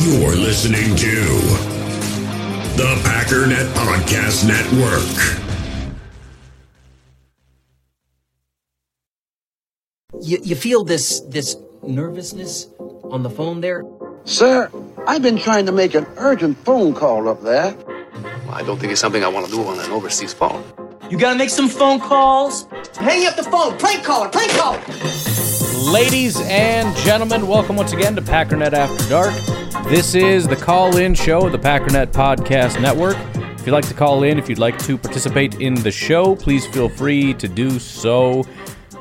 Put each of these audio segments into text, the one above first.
You're listening to the Packernet Podcast Network. You, you feel this this nervousness on the phone there? Sir, I've been trying to make an urgent phone call up there. I don't think it's something I want to do on an overseas phone. You gotta make some phone calls. Hang up the phone. Prank caller. Prank caller. Ladies and gentlemen, welcome once again to Packernet After Dark. This is the call-in show of the Packernet Podcast Network. If you'd like to call in, if you'd like to participate in the show, please feel free to do so.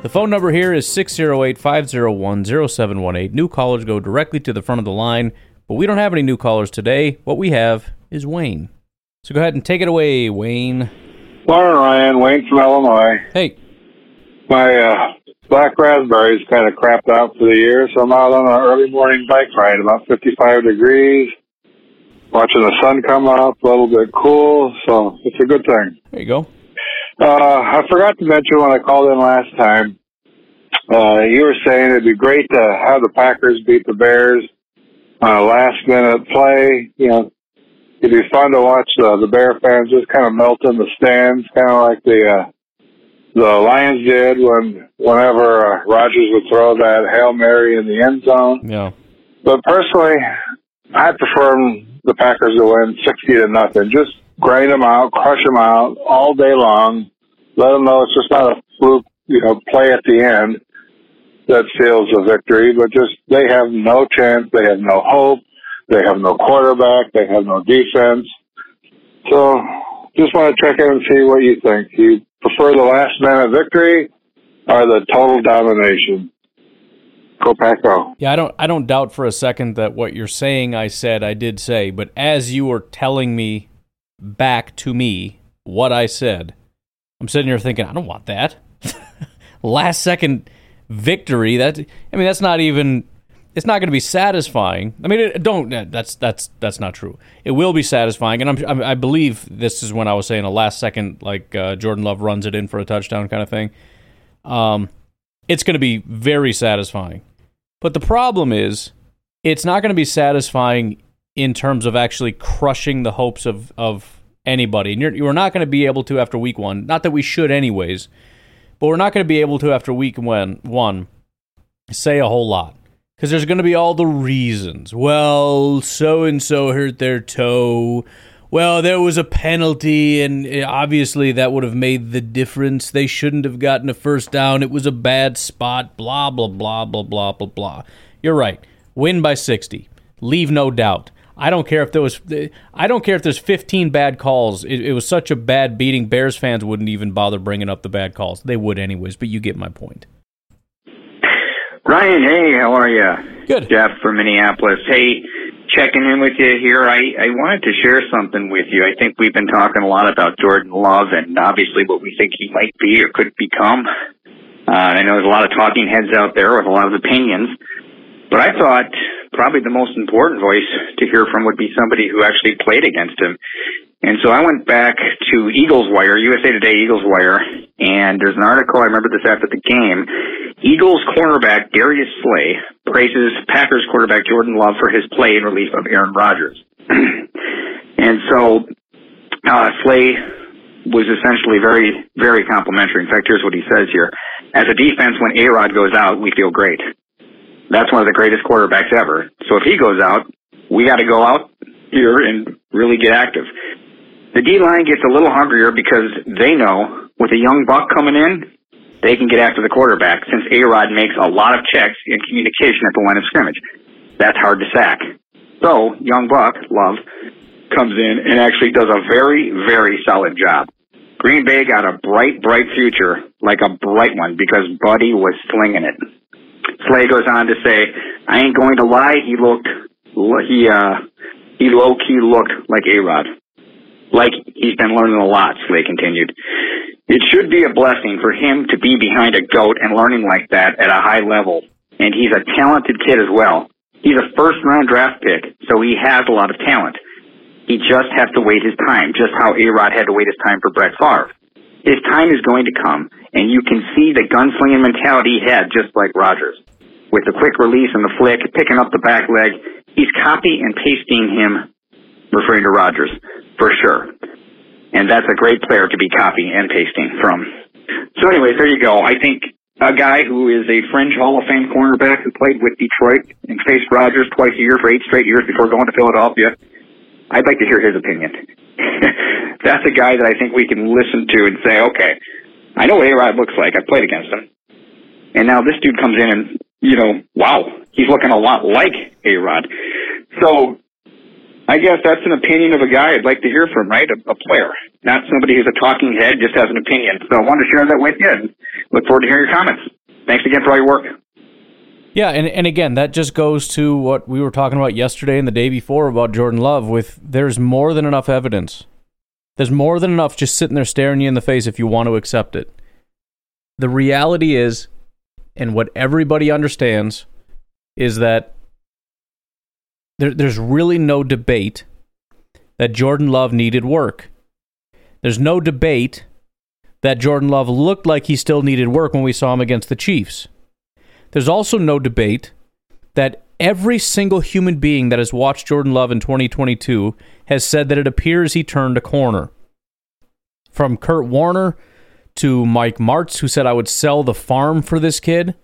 The phone number here is 608-501-0718. New callers go directly to the front of the line, but we don't have any new callers today. What we have is Wayne. So go ahead and take it away, Wayne. Morning, Ryan. Wayne from Illinois. Hey, My uh, black raspberries kind of crapped out for the year, so I'm out on an early morning bike ride, about 55 degrees, watching the sun come up, a little bit cool, so it's a good thing. there you go. Uh, I forgot to mention when I called in last time, uh, you were saying it'd be great to have the Packers beat the Bears on a last minute play. You know, it'd be fun to watch uh, the Bear fans just kind of melt in the stands, kind of like the, uh, the Lions did when, whenever uh, Rodgers would throw that Hail Mary in the end zone. Yeah. But personally, I prefer the Packers to win 60 to nothing. Just grind them out, crush them out all day long. Let them know it's just not a fluke, you know, play at the end that seals a victory, but just they have no chance. They have no hope. They have no quarterback. They have no defense. So just want to check in and see what you think. You prefer the last minute victory or the total domination? Go Pack Go. Yeah, I don't I don't doubt for a second that what you're saying I said I did say, but as you were telling me back to me what I said, I'm sitting here thinking, I don't want that. Last second victory, that I mean that's not even it's not going to be satisfying. I mean, it, don't that's that's that's not true. It will be satisfying, and I'm, I believe this is when I was saying a last second like uh, Jordan Love runs it in for a touchdown kind of thing. Um, it's going to be very satisfying. But the problem is, it's not going to be satisfying in terms of actually crushing the hopes of, of anybody. And you're, you're not going to be able to after week one. Not that we should, anyways, but we're not going to be able to after week one, one say a whole lot. Because there's going to be all the reasons. Well, so and so hurt their toe. Well, there was a penalty, and eh, obviously that would have made the difference. They shouldn't have gotten a first down. It was a bad spot. Blah, blah, blah, blah, blah, blah, blah. You're right. Win by 60. Leave no doubt. I don't care if there was. I don't care if there's 15 bad calls. It, it was such a bad beating. Bears fans wouldn't even bother bringing up the bad calls. They would anyways. But you get my point. Ryan, hey, how are you? Good. Jeff from Minneapolis. Hey, checking in with you here. I, I wanted to share something with you. I think we've been talking a lot about Jordan Love and obviously what we think he might be or could become. Uh, I know there's a lot of talking heads out there with a lot of opinions, but I thought probably the most important voice to hear from would be somebody who actually played against him. And so I went back to Eagles Wire, USA Today Eagles Wire, and there's an article, I remember this after the game. Eagles cornerback Darius Slay praises Packers quarterback Jordan Love for his play in relief of Aaron Rodgers. and so, uh, Slay was essentially very, very complimentary. In fact, here's what he says here. As a defense, when A-Rod goes out, we feel great. That's one of the greatest quarterbacks ever. So if he goes out, we got to go out here and really get active. The D line gets a little hungrier because they know with a young buck coming in, they can get after the quarterback since A Rod makes a lot of checks in communication at the line of scrimmage. That's hard to sack. So, young buck, Love, comes in and actually does a very, very solid job. Green Bay got a bright, bright future, like a bright one, because Buddy was slinging it. Slay goes on to say, I ain't going to lie, he looked, he, uh, he low key looked like A-Rod. Like he's been learning a lot, Slay continued. It should be a blessing for him to be behind a goat and learning like that at a high level. And he's a talented kid as well. He's a first round draft pick, so he has a lot of talent. He just has to wait his time, just how A-Rod had to wait his time for Brett Favre. His time is going to come, and you can see the gunslinging mentality he had, just like Rodgers. With the quick release and the flick, picking up the back leg, he's copy and pasting him, referring to Rodgers for sure. And that's a great player to be copying and pasting from. So, anyways, there you go. I think a guy who is a fringe Hall of Fame cornerback who played with Detroit and faced Rodgers twice a year for eight straight years before going to Philadelphia. I'd like to hear his opinion. That's a guy that I think we can listen to and say, okay, I know what A-Rod looks like. I played against him. And now this dude comes in and, you know, wow, he's looking a lot like A-Rod. So I guess that's an opinion of a guy I'd like to hear from, right? A, a player, not somebody who's a talking head, just has an opinion. So I wanted to share that with you and look forward to hearing your comments. Thanks again for all your work. Yeah, and, and again, that just goes to what we were talking about yesterday and the day before about Jordan Love with there's more than enough evidence. There's more than enough just sitting there staring you in the face if you want to accept it. The reality is, and what everybody understands, is that there, there's really no debate that Jordan Love needed work. There's no debate that Jordan Love looked like he still needed work when we saw him against the Chiefs. There's also no debate that every single human being that has watched Jordan Love in 2022 has said that it appears he turned a corner. From Kurt Warner to Mike Martz, who said I would sell the farm for this kid,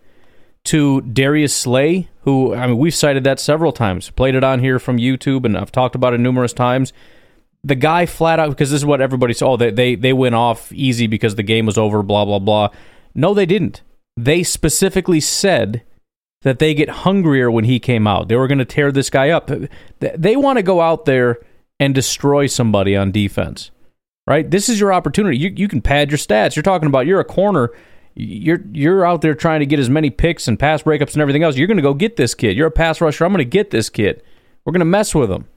to Darius Slay, who I mean we've cited that several times, played it on here from YouTube, and I've talked about it numerous times. The guy flat out because this is what everybody saw. They they they went off easy because the game was over. Blah blah blah. No, they didn't. They specifically said that they get hungrier when he came out. They were going to tear this guy up. They want to go out there and destroy somebody on defense, right? This is your opportunity. You you can pad your stats. You're talking about you're a corner you're you're out there trying to get as many picks and pass breakups and everything else. You're going to go get this kid. You're a pass rusher. I'm going to get this kid. We're going to mess with him,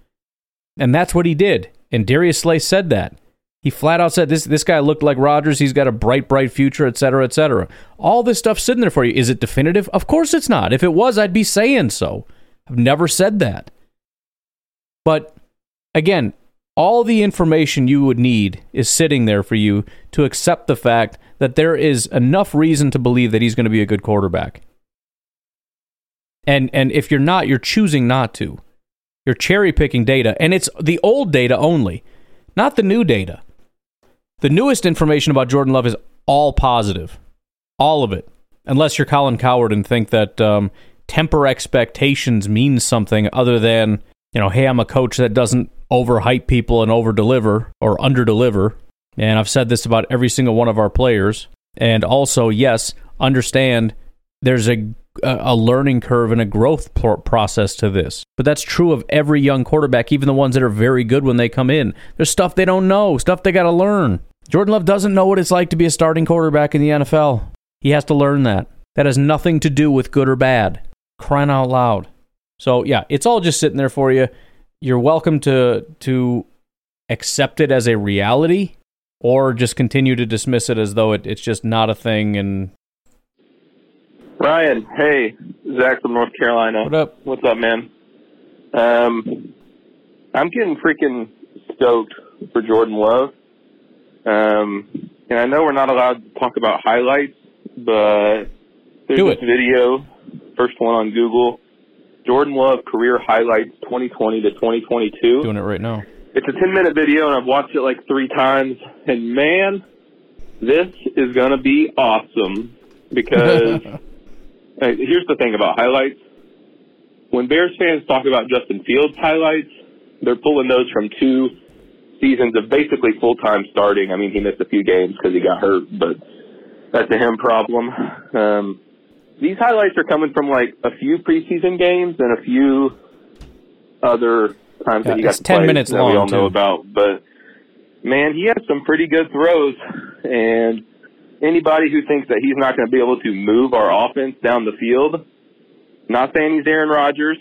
and that's what he did. And Darius Slay said that. He flat out said this this guy looked like Rodgers. He's got a bright, bright future, et cetera, et cetera. All this stuff sitting there for you. Is it definitive? Of course it's not. If it was, I'd be saying so. I've never said that. But again, all the information you would need is sitting there for you to accept the fact that there is enough reason to believe that he's going to be a good quarterback. And and if you're not, you're choosing not to. You're cherry picking data, and it's the old data only, not the new data. The newest information about Jordan Love is all positive, all of it, unless you're Colin Cowherd and think that um, temper expectations means something other than you know, hey, I'm a coach that doesn't overhype people and over deliver or under deliver. And I've said this about every single one of our players. And also, yes, understand there's a a learning curve and a growth process to this. But that's true of every young quarterback, even the ones that are very good when they come in. There's stuff they don't know, stuff they got to learn. Jordan Love doesn't know what it's like to be a starting quarterback in the NFL. He has to learn that. That has nothing to do with good or bad. Crying out loud. So, yeah, it's all just sitting there for you. You're welcome to to accept it as a reality or just continue to dismiss it as though it, it's just not a thing and Ryan, hey, Zach from North Carolina. What up? What's up, man? Um, I'm getting freaking stoked for Jordan Love. Um, and I know we're not allowed to talk about highlights, but there's Do this it. video, first one on Google, Jordan Love career highlights 2020 to 2022. doing it right now. It's a 10 minute video and I've watched it like three times and man, this is going to be awesome because here's the thing about highlights. When Bears fans talk about Justin Fields highlights, they're pulling those from two seasons of basically full time starting. I mean, he missed a few games because he got hurt, but that's a him problem. Um, these highlights are coming from like a few preseason games and a few other times Yeah, that he got it's to 10 play minutes that long, we all know about. But man, he has some pretty good throws, and anybody who thinks that he's not going to be able to move our offense down the field, not saying he's Aaron Rodgers,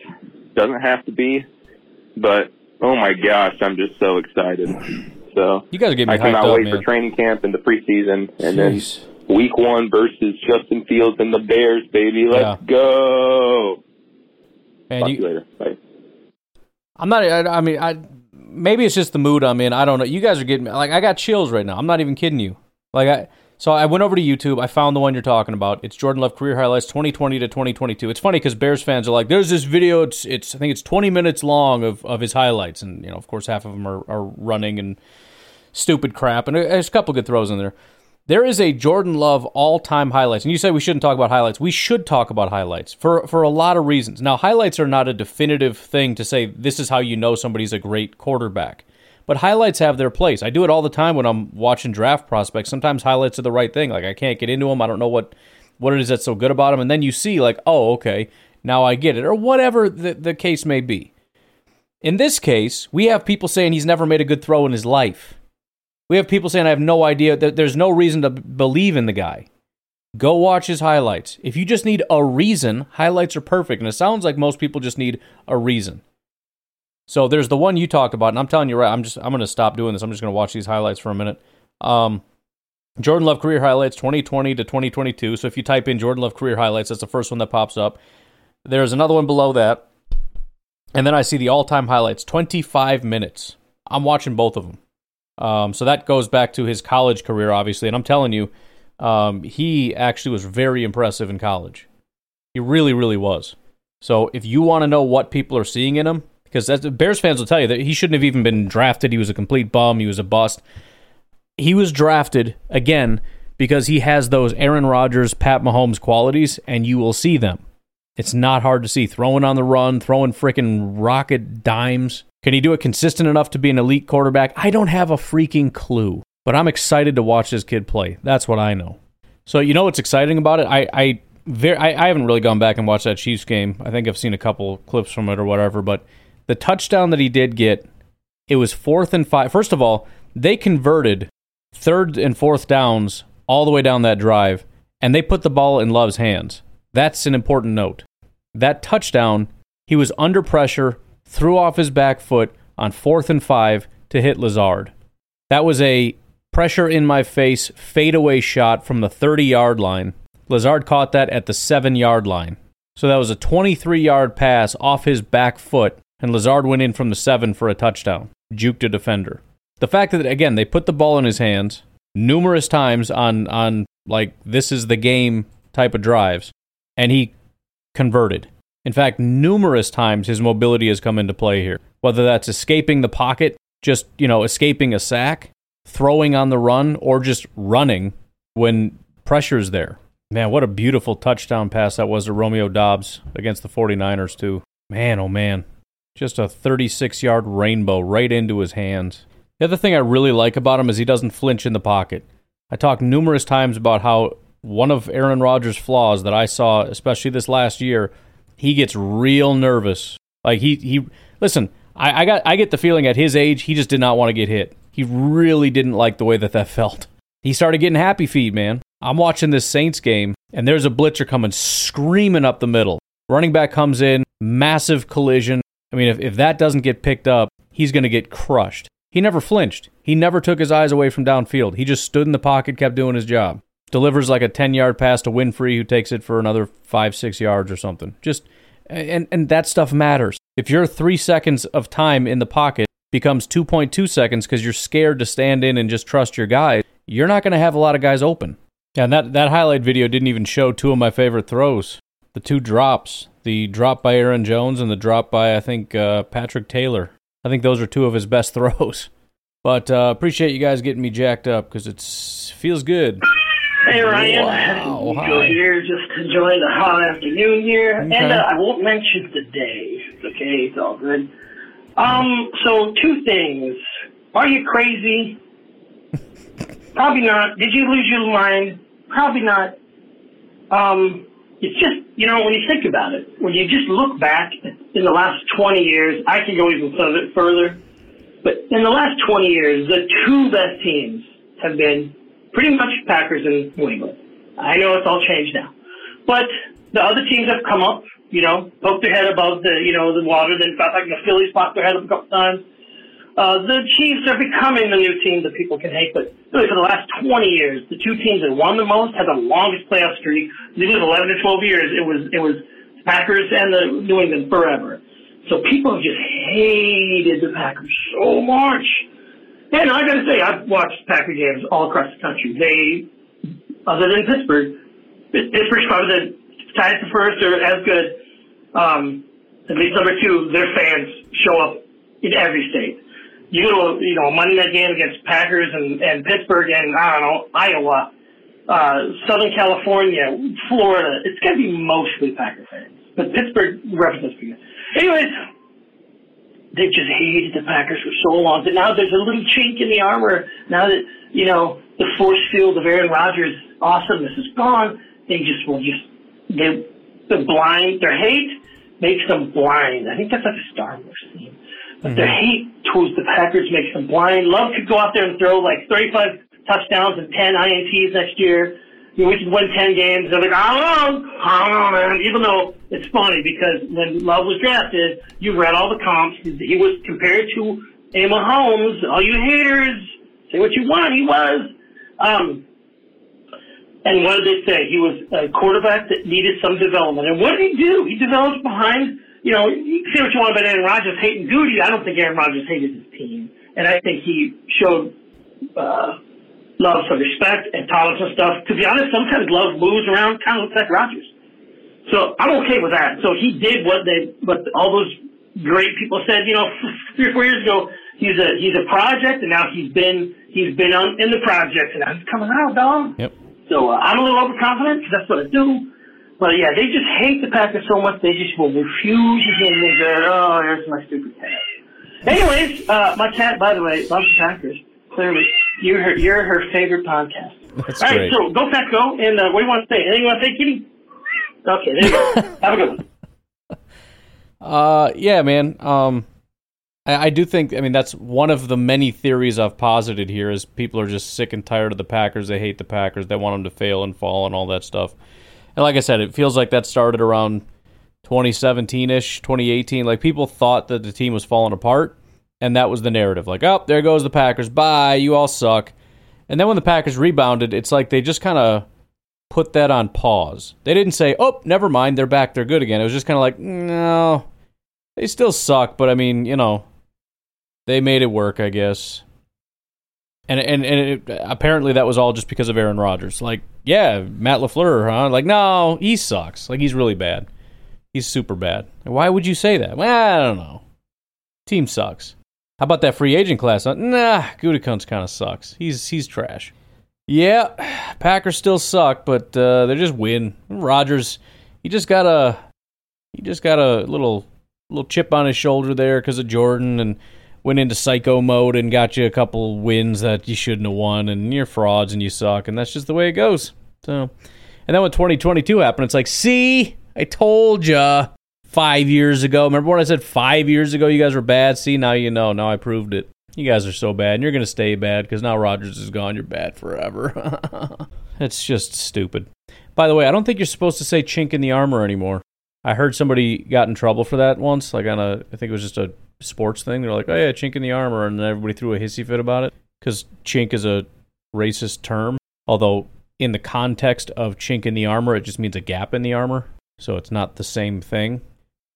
doesn't have to be, but oh my gosh, I'm just so excited. So You guys are getting me I cannot up, wait man. for training camp and the preseason, and Jeez. then week one versus Justin Fields and the Bears, baby. Let's Yeah. go. Man, Talk you, to you later. Bye. I'm not. I, I mean, I maybe it's just the mood I'm in. I don't know. You guys are getting like I got chills right now. I'm not even kidding you. Like I, So I went over to YouTube. I found the one you're talking about. It's Jordan Love career highlights 2020 to 2022. It's funny because Bears fans are like, "There's this video. It's it's I think it's 20 minutes long of, of his highlights, and you know, of course, half of them are, are running and stupid crap, and there's a couple good throws in there. There is a Jordan Love all-time highlights, and you say we shouldn't talk about highlights. We should talk about highlights for for a lot of reasons. Now, highlights are not a definitive thing to say this is how you know somebody's a great quarterback. But highlights have their place. I do it all the time when I'm watching draft prospects. Sometimes highlights are the right thing. Like I can't get into them. I don't know what what it is that's so good about them. And then you see like, oh, okay, now I get it, or whatever the, the case may be. In this case, we have people saying he's never made a good throw in his life. We have people saying I have no idea there's no reason to believe in the guy. Go watch his highlights. If you just need a reason, highlights are perfect. And it sounds like most people just need a reason. So there's the one you talked about, and I'm telling you right, I'm just I'm gonna stop doing this. I'm just gonna watch these highlights for a minute. Um, Jordan Love career highlights 2020 to 2022. So if you type in Jordan Love career highlights, that's the first one that pops up. There's another one below that, and then I see the all-time highlights, 25 minutes. I'm watching both of them. Um, so that goes back to his college career, obviously, and I'm telling you, um, he actually was very impressive in college. He really, really was. So if you want to know what people are seeing in him, because Bears fans will tell you that he shouldn't have even been drafted. He was a complete bum. He was a bust. He was drafted again because he has those Aaron Rodgers, Pat Mahomes qualities, and you will see them. It's not hard to see. Throwing on the run, throwing freaking rocket dimes. Can he do it consistent enough to be an elite quarterback? I don't have a freaking clue, but I'm excited to watch this kid play. That's what I know. So you know what's exciting about it? I I, very, I, I haven't really gone back and watched that Chiefs game. I think I've seen a couple clips from it or whatever, but the touchdown that he did get, it was fourth and five. First of all, they converted third and fourth downs all the way down that drive, and they put the ball in Love's hands. That's an important note. That touchdown, he was under pressure, threw off his back foot on fourth and five to hit Lazard. That was a pressure in my face fadeaway shot from the 30 yard line. Lazard caught that at the seven yard line. So that was a 23 yard pass off his back foot and Lazard went in from the seven for a touchdown, juked a defender. The fact that again they put the ball in his hands numerous times on on like this is the game type of drives, and he converted. In fact, numerous times his mobility has come into play here. Whether that's escaping the pocket, just you know escaping a sack, throwing on the run, or just running when pressure's there. Man, what a beautiful touchdown pass that was to Romeo Doubs against the 49ers, too. Man, oh man. Just a 36 yard rainbow right into his hands. The other thing I really like about him is he doesn't flinch in the pocket. I talked numerous times about how one of Aaron Rodgers' flaws that I saw, especially this last year, he gets real nervous. Like he he listen, I, I got I get the feeling at his age he just did not want to get hit. He really didn't like the way that that felt. He started getting happy feet, man. I'm watching this Saints game, and there's a blitzer coming screaming up the middle. Running back comes in, massive collision. I mean, if, if that doesn't get picked up, he's going to get crushed. He never flinched. He never took his eyes away from downfield. He just stood in the pocket, kept doing his job. Delivers like a 10 yard pass to Winfree, who takes it for another five, six yards or something. Just, and, and that stuff matters. If your three seconds of time in the pocket becomes 2.2 seconds because you're scared to stand in and just trust your guys, you're not going to have a lot of guys open. Yeah, and that, that highlight video didn't even show two of my favorite throws the two drops the drop by Aaron Jones and the drop by I think uh, Patrick Taylor. I think those are two of his best throws. But uh, appreciate you guys getting me jacked up because it feels good. Hey Ryan, wow, Nico here, just enjoying the hot afternoon here, Okay. and uh, I won't mention the day. Okay, it's all good. Um, so two things: Are you crazy? Probably not. Did you lose your mind? Probably not. Um, it's just you know when you think about it, when you just look back in the last 20 years, I can go even further. further but in the last 20 years, the two best teams have been pretty much Packers and New England. I know it's all changed now, but the other teams have come up, you know, poked their head above the, you know, the water. Then felt like the Phillies popped their head up a couple times. Uh, the Chiefs are becoming the new team that people can hate, but really for the last 20 years, the two teams that won the most had the longest playoff streak. These was 11 to 12 years. It was it was Packers and the New England forever. So people just hated the Packers so much. And I gotta say, I've watched Packer games all across the country. They other than Pittsburgh. Pittsburgh's probably the tied for first or as good. Um, at least number two, their fans show up in every state. You go you know Monday night game against Packers and, and Pittsburgh and I don't know Iowa, uh, Southern California, Florida. It's gonna be mostly Packer fans, but Pittsburgh represents pretty. Anyways, they've just hated the Packers for so long that now there's a little chink in the armor. Now that you know the force field of Aaron Rodgers' awesomeness is gone, they just will just they they're blind. Their hate makes them blind. I think that's like a Star Wars theme. But mm-hmm. their hate towards the Packers makes them blind. Love could go out there and throw like 35 touchdowns and 10 INTs next year. You know, we could win 10 games. They're like, I don't know, I don't know, man. Even though it's funny because when Love was drafted, you read all the comps. He was compared to A. Mahomes. All you haters, say what you want. He was. Um, and what did they say? He was a quarterback that needed some development. And what did he do? He developed behind, you know, you say what you want about Aaron Rodgers hating Gutey. I don't think Aaron Rodgers hated his team. And I think he showed uh, love for respect and tolerance and stuff. To be honest, sometimes love moves around, kind of like Rodgers. So I'm okay with that. So he did what they, what all those great people said, you know, three or four years ago. He's a he's a project, and now he's been he's been on in the project, and now he's coming out, dog. Yep. So uh, I'm a little overconfident because that's what I do. But yeah, they just hate the Packers so much they just will refuse to hear me oh, here's my stupid cat. Anyways, uh, my cat, by the way, loves the Packers. Clearly, you're her, you're her favorite podcast. That's All right, great. so go Pack go. And uh, what do you want to say? Anything you want to say, Kitty? Okay, there you go. Have a good one. Uh, yeah, man. Um, I, I do think. I mean, that's one of the many theories I've posited here. Is people are just sick and tired of the Packers. They hate the Packers. They want them to fail and fall and all that stuff. And like I said, it feels like that started around 2017 ish, 2018. Like people thought that the team was falling apart, and that was the narrative. Like, oh, there goes the Packers. Bye, you all suck. And then when the Packers rebounded, it's like they just kind of put that on pause. They didn't say, "Oh, never mind, they're back, they're good again." It was just kind of like, "No, they still suck, but I mean, you know, they made it work, I guess." And and and it, apparently that was all just because of Aaron Rodgers. Like, yeah, Matt Lafleur, huh? Like, no, he sucks. Like, he's really bad. He's super bad. Why would you say that? Well, I don't know. Team sucks. How about that free agent class? Nah, Gutekunst kind of sucks. He's he's trash. Yeah, Packers still suck, but uh, they just win. Rodgers, he just got a he just got a little little chip on his shoulder there because of Jordan, and went into psycho mode and got you a couple wins that you shouldn't have won, and you're frauds and you suck, and that's just the way it goes. So, and then when 2022 happened, it's like, see, I told ya five years ago. Remember when I said five years ago you guys were bad? See, now you know. Now I proved it. You guys are so bad, and you're going to stay bad because now Rodgers is gone. You're bad forever. it's just stupid. By the way, I don't think you're supposed to say chink in the armor anymore. I heard somebody got in trouble for that once, like on a, I think it was just a sports thing. They're like, oh yeah, chink in the armor, and everybody threw a hissy fit about it because chink is a racist term. Although in the context of chink in the armor, it just means a gap in the armor, so it's not the same thing.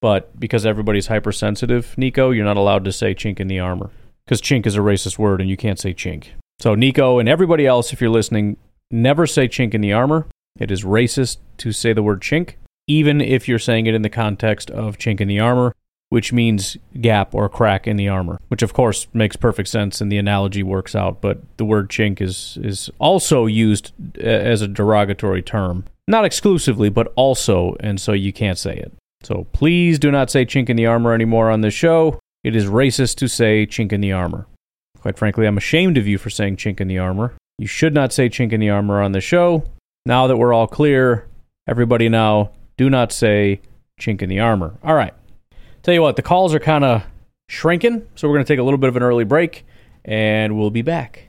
But because everybody's hypersensitive, Nico, you're not allowed to say chink in the armor because chink is a racist word and you can't say chink. So, Nico and everybody else, if you're listening, never say chink in the armor. It is racist to say the word chink, even if you're saying it in the context of chink in the armor, which means gap or crack in the armor, which of course makes perfect sense and the analogy works out. But the word chink is, is also used uh, as a derogatory term. Not exclusively, but also, and so you can't say it. So please do not say chink in the armor anymore on this show. It is racist to say chink in the armor. Quite frankly, I'm ashamed of you for saying chink in the armor. You should not say chink in the armor on the show. Now that we're all clear, everybody now, do not say chink in the armor. All right. Tell you what, the calls are kind of shrinking, so we're going to take a little bit of an early break, and we'll be back.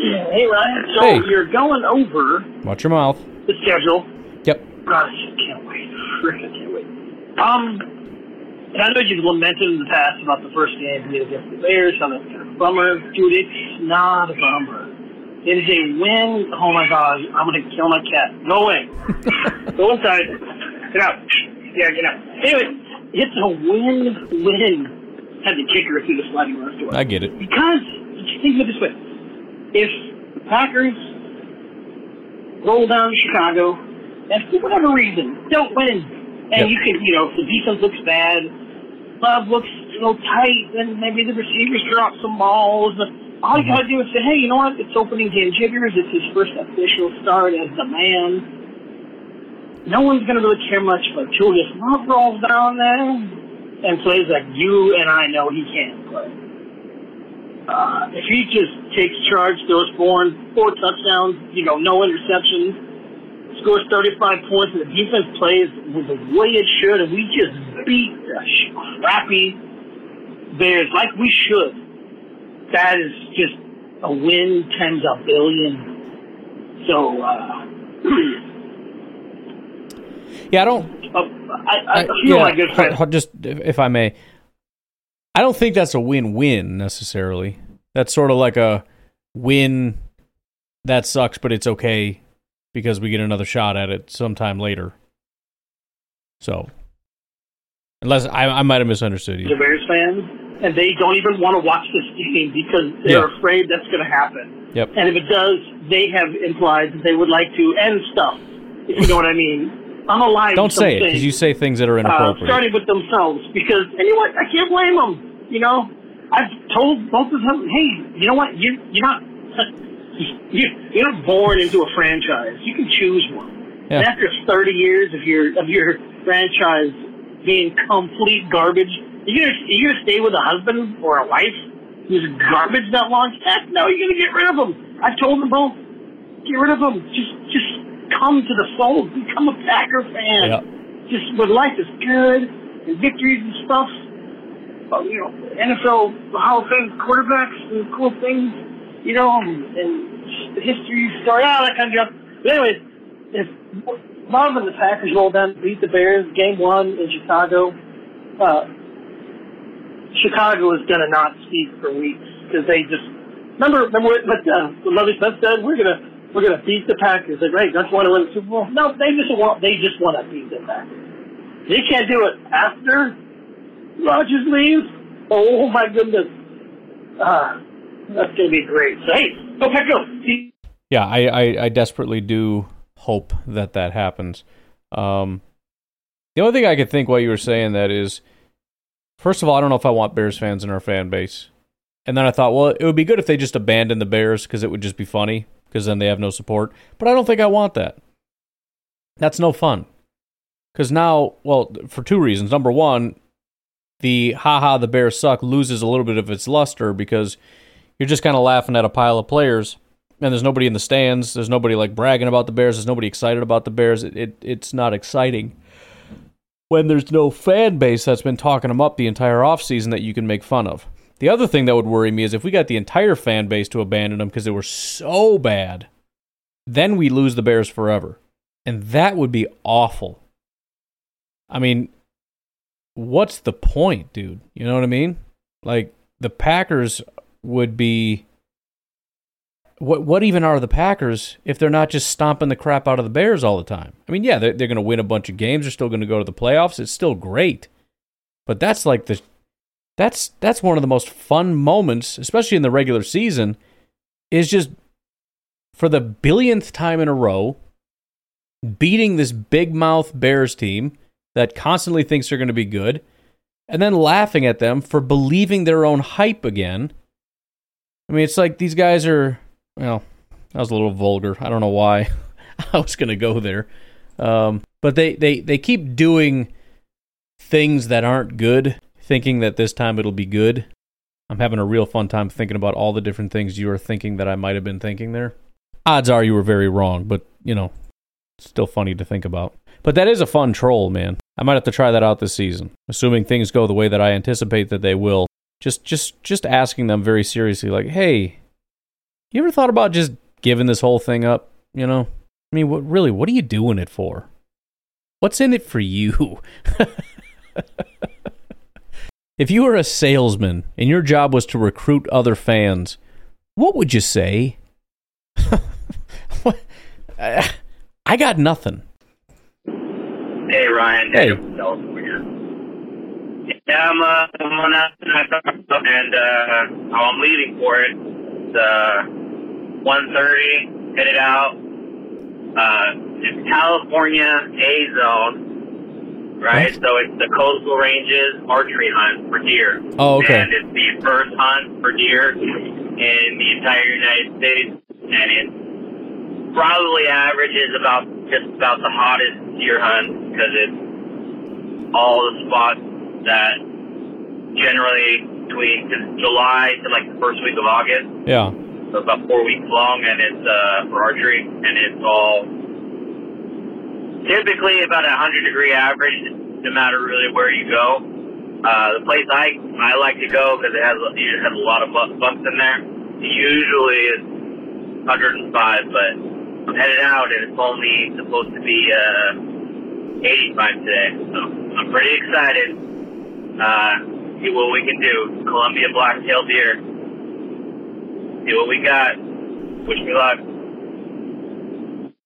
Hey, Ryan. So Hey. you're going over Watch your mouth. the schedule. Yep. Gosh, I can't wait. Freaking can't wait. Um, and I know you've lamented in the past about the first game being against the Bears, how that's kind of a bummer. Dude, it's not a bummer. It is a win. Oh my god, I'm gonna kill my cat. Go away. Go inside. Get out. Yeah, get out. Anyway, it's a win-win. Had the kicker through the sliding doors door. I get it. Because, think of it this way. If the Packers roll down to Chicago and for whatever reason don't win, and Yep. you can, you know, if the defense looks bad, Love looks a little tight, then maybe the receivers drop some balls. All you gotta mm-hmm. do is say, hey, you know what? It's opening game jitters. It's his first official start as the man. No one's gonna really care much, but Julius Love rolls down there and plays like you and I know he can't play. Uh, if he just takes charge, throws four four touchdowns, you know, no interceptions, scores 35 points, and the defense plays the way it should, and we just beat the crappy Bears like we should, that is just a win times a billion. So, uh, Yeah, I don't. uh, I, I feel yeah, my good friend. ho- ho- just if I may, I don't think that's a win-win necessarily. That's sort of like a win that sucks, but it's okay because we get another shot at it sometime later. So, unless I, I might have misunderstood you, the. Bears fans, and they don't even want to watch this game because they're Yeah. afraid that's going to happen. Yep. And if it does, they have implied that they would like to end stuff. If you know what I mean. I'm alive. Don't say it because you say things that are uh, inappropriate. starting with themselves, because and you know what? I can't blame them. You know, I've told both of them, hey, you know what? You you're not you you're not born into a franchise. You can choose one. Yeah. And after 30 years of your of your franchise being complete garbage, you gonna you gonna stay with a husband or a wife who's garbage that long? Heck no, you're gonna get rid of them. I've told them both, get rid of them. Just just come to the fold, become a Packer fan. Yeah. Just when life is good and victories and stuff. You know, NFL Hall of Fame quarterbacks and cool things, you know, and, and the history story, all that kind of stuff. But anyways, if Love and the Packers roll down, beat the Bears, game one in Chicago, uh, Chicago is going to not speak for weeks because they just remember remember what, what uh, Lovie Smith said. We're gonna we're gonna beat the Packers. Like, right? Don't you want to win the Super Bowl? No, they just want they just want to beat the Packers. They can't do it after Rodgers leaves. Oh my goodness, uh, that's gonna be great. So hey, go Pack go. Yeah, I, I, I desperately do hope that that happens. Um, the only thing I could think while you were saying that is, first of all, I don't know if I want Bears fans in our fan base. And then I thought, well, it would be good if they just abandoned the Bears because it would just be funny because then they have no support. But I don't think I want that. That's no fun. Because now, well, for two reasons. Number one, the haha, the Bears suck loses a little bit of its luster because you're just kind of laughing at a pile of players and there's nobody in the stands. There's nobody like bragging about the Bears. There's nobody excited about the Bears. It, it it's not exciting when there's no fan base that's been talking them up the entire offseason that you can make fun of. The other thing that would worry me is if we got the entire fan base to abandon them because they were so bad, then we lose the Bears forever. And that would be awful. I mean, what's the point, dude? You know what I mean? Like, the Packers would be what what even are the Packers if they're not just stomping the crap out of the Bears all the time? I mean, yeah, they're, they're going to win a bunch of games. They're still going to go to the playoffs. It's still great, but that's like the that's that's one of the most fun moments, especially in the regular season, is just for the billionth time in a row beating this big mouth Bears team that constantly thinks they're going to be good, and then laughing at them for believing their own hype again. I mean, it's like these guys are well, that was a little vulgar. I don't know why I was going to go there. Um, but they, they, they keep doing things that aren't good, thinking that this time it'll be good. I'm having a real fun time thinking about all the different things you are thinking that I might have been thinking there. Odds are you were very wrong, but, you know, still funny to think about. But that is a fun troll, man. I might have to try that out this season, assuming things go the way that I anticipate that they will. Just just just asking them very seriously like, "Hey, you ever thought about just giving this whole thing up? You know, I mean, what really? What are you doing it for? What's in it for you? if you were a salesman and your job was to recruit other fans, what would you say? I got nothing. Hey Ryan. Hey. Yeah, I'm, uh, I'm on that and uh, I'm leaving for it. It's uh, 1.30, headed out. Uh, it's California A zone, right? So it's the coastal ranges archery hunt for deer. Oh, okay. And it's the first hunt for deer in the entire United States, and it probably averages about just about the hottest deer hunt because it's all the spots that generally between July to like the first week of August. Yeah. So about four weeks long, and it's uh, for archery, and it's all typically about a hundred degree average, no matter really where you go. Uh, the place I I like to go because it has it has a lot of bucks, bucks in there. Usually it's 105, but I'm headed out, and it's only supposed to be uh, 85 today. So I'm pretty excited. Uh, see what we can do. Columbia black-tailed deer. See what we got. Wish me luck.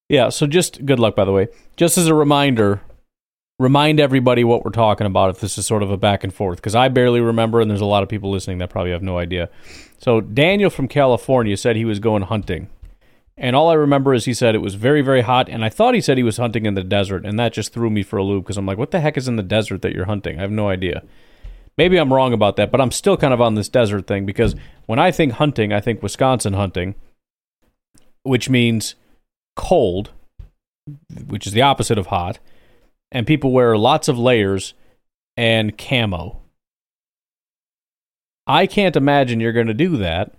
Yeah, so just good luck, by the way. Just as a reminder, remind everybody what we're talking about if this is sort of a back and forth, because I barely remember, and there's a lot of people listening that probably have no idea. So, Daniel from California said he was going hunting. And all I remember is he said it was very, very hot, and I thought he said he was hunting in the desert, and that just threw me for a loop because I'm like, what the heck is in the desert that you're hunting? I have no idea. Maybe I'm wrong about that, but I'm still kind of on this desert thing because when I think hunting, I think Wisconsin hunting, which means cold, which is the opposite of hot, and people wear lots of layers and camo. I can't imagine you're going to do that.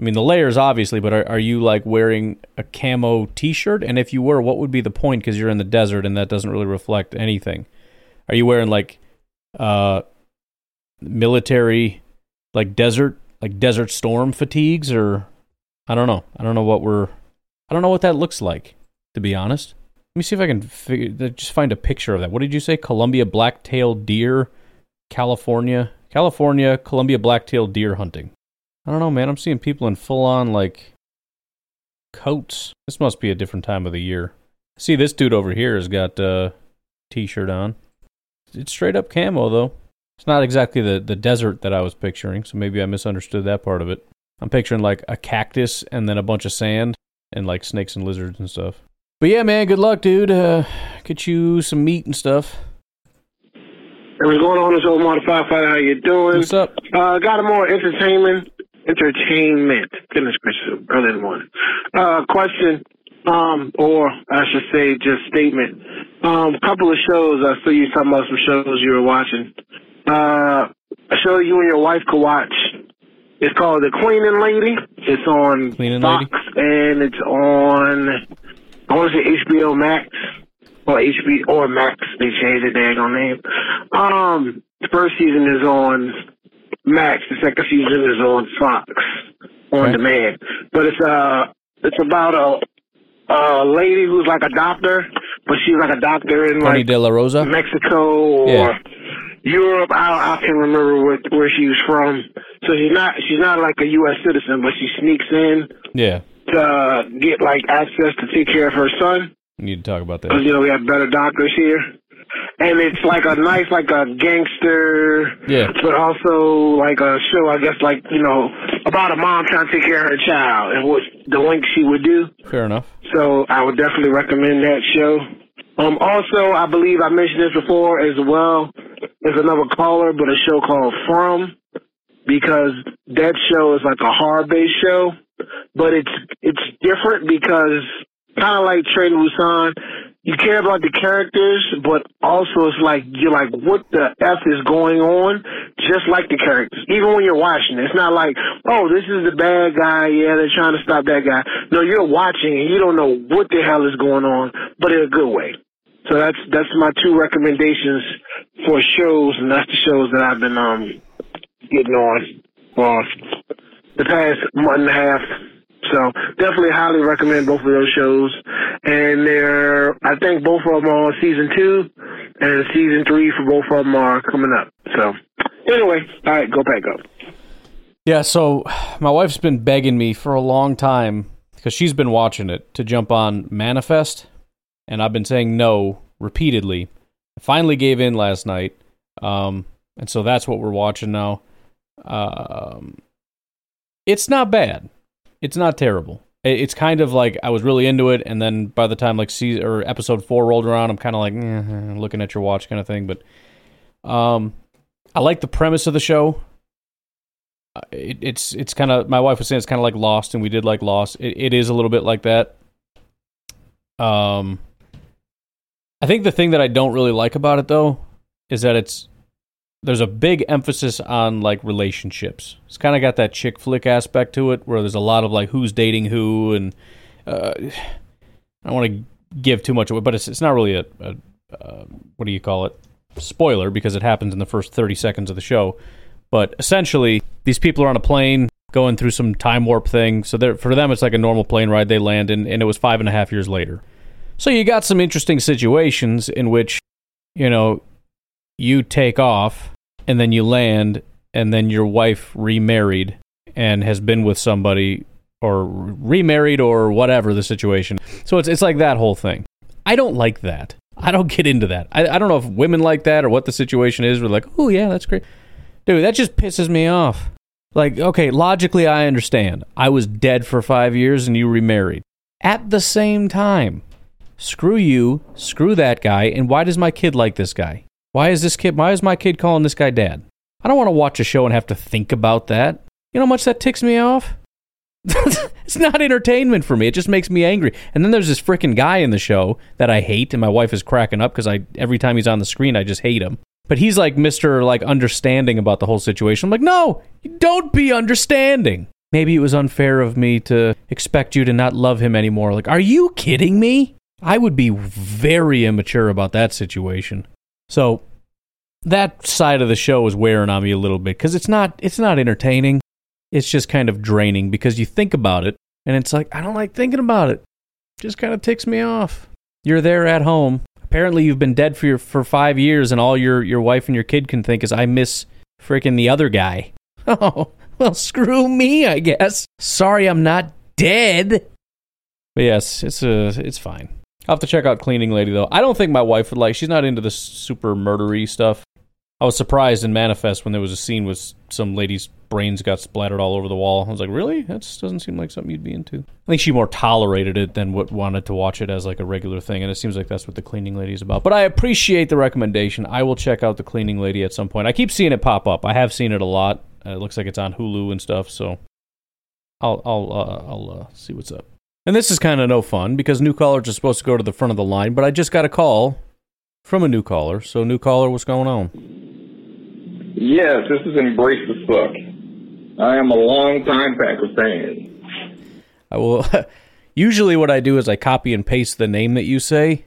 I mean, the layers obviously, but are, are you like wearing a camo T-shirt? And if you were, what would be the point? Because you're in the desert, and that doesn't really reflect anything. Are you wearing like uh, military, like desert, like desert storm fatigues, or I don't know. I don't know what we're. I don't know what that looks like, to be honest. Let me see if I can figure, just find a picture of that. What did you say? Columbia black-tailed deer, California, California, Columbia black-tailed deer hunting. I don't know, man. I'm seeing people in full-on like coats. This must be a different time of the year. See, this dude over here has got a uh, t-shirt on. It's straight up camo though. It's not exactly the the desert that I was picturing, so maybe I misunderstood that part of it. I'm picturing like a cactus and then a bunch of sand and like snakes and lizards and stuff. But yeah, man, good luck, dude. Uh, get you some meat and stuff. Hey, what's going on? This old modified fighter. How you doing? What's up? Uh, got a more entertainment, entertainment. Goodness gracious, early in the morning. Uh, question, um, or I should say, just statement. Um, a couple of shows. I saw you talking about some shows you were watching. Uh, a show you and your wife could watch. It's called The Cleaning Lady. It's on Cleaning Fox, Lady? and it's on. I want to say HBO Max or HBO or Max. They changed the daggone name. Um, the first season is on Max. The second season is on Fox on Okay. demand. But it's uh, it's about a a lady who's like a doctor, but she's like a doctor in Thony like De La Rosa. Mexico or Yeah. Europe. I I can't remember what, where she was from. So she's not she's not like a U.S. citizen, but she sneaks in Yeah. To uh, get like access to take care of her son. We need to talk about that. Because you know we have better doctors here, and it's like a nice like a gangster, Yeah. but also like a show. I guess like you know about a mom trying to take care of her child and what the link she would do. Fair enough. So I would definitely recommend that show. Um, also, I believe I mentioned this before as well. There's another caller, but a show called From, because that show is like a horror-based show, but it's it's different because kind of like Train Busan, you care about the characters, but also it's like you're like, what the f is going on? Just like the characters, even when you're watching, it's not like, oh, this is the bad guy. Yeah, they're trying to stop that guy. No, you're watching and you don't know what the hell is going on, but in a good way. So that's that's my two recommendations for shows, and that's the shows that I've been um getting on for the past month and a half. So definitely highly recommend both of those shows. And they're I think both of them are on season two, and season three for both of them are coming up. So anyway, all right, go back up. Yeah, so my wife's been begging me for a long time because she's been watching it to jump on Manifest, and I've been saying no repeatedly. I finally gave in last night, um, and so that's what we're watching now. Um, it's not bad. It's not terrible. It's kind of like I was really into it, and then by the time like season or episode four rolled around, I'm kind of like eh, looking at your watch kind of thing. But um, I like the premise of the show uh, it, it's it's kind of my wife was saying it's kind of like Lost, and we did like Lost. It, it is a little bit like that. Um, I think the thing that I don't really like about it though is that it's there's a big emphasis on like relationships. It's kind of got that chick flick aspect to it, where there's a lot of like who's dating who, and uh, I don't want to give too much away, but it's it's not really a, a uh, what do you call it spoiler because it happens in the first 30 seconds of the show. But essentially, these people are on a plane going through some time warp thing. So for them, it's like a normal plane ride. They land in, and it was five and a half years later. So you got some interesting situations in which, you know, you take off and then you land, and then your wife remarried and has been with somebody or remarried or whatever the situation. So it's it's like that whole thing. I don't like that. I don't get into that. I, I don't know if women like that or what the situation is. We're like, oh yeah, that's great. Dude, that just pisses me off. Like, okay, logically, I understand. I was dead for five years and you remarried. At the same time, screw you, screw that guy, and why does my kid like this guy? Why is this kid, why is my kid calling this guy dad? I don't want to watch a show and have to think about that. You know how much that ticks me off? it's not entertainment for me. It just makes me angry. And then there's this freaking guy in the show that I hate, and my wife is cracking up because I every time he's on the screen, I just hate him. But he's like Mister like understanding about the whole situation. I'm like, no, don't be understanding. Maybe it was unfair of me to expect you to not love him anymore. Like, are you kidding me? I would be very immature about that situation. So that side of the show is wearing on me a little bit because it's not it's not entertaining. It's just kind of draining because you think about it and it's like I don't like thinking about it. Just kind of ticks me off. You're there at home. Apparently you've been dead for your, for 5 years and all your your wife and your kid can think is I miss freaking the other guy. Oh, well screw me, I guess. Sorry I'm not dead. But yes, it's uh, it's fine. I'll have to check out Cleaning Lady though. I don't think my wife would like. She's not into the super murdery stuff. I was surprised in Manifest when there was a scene with some lady's brains got splattered all over the wall. I was like, really? That doesn't seem like something you'd be into. I think she more tolerated it than what wanted to watch it as like a regular thing, and it seems like that's what the Cleaning Lady is about. But I appreciate the recommendation. I will check out the Cleaning Lady at some point. I keep seeing it pop up. I have seen it a lot. Uh, it looks like it's on Hulu and stuff, so I'll I'll uh, I'll uh, see what's up. And this is kind of no fun because new callers are supposed to go to the front of the line, but I just got a call from a new caller. So, new caller, what's going on? Yes, this is Embrace the Suck. I am a long time Packer fan. I will. Usually, what I do is I copy and paste the name that you say,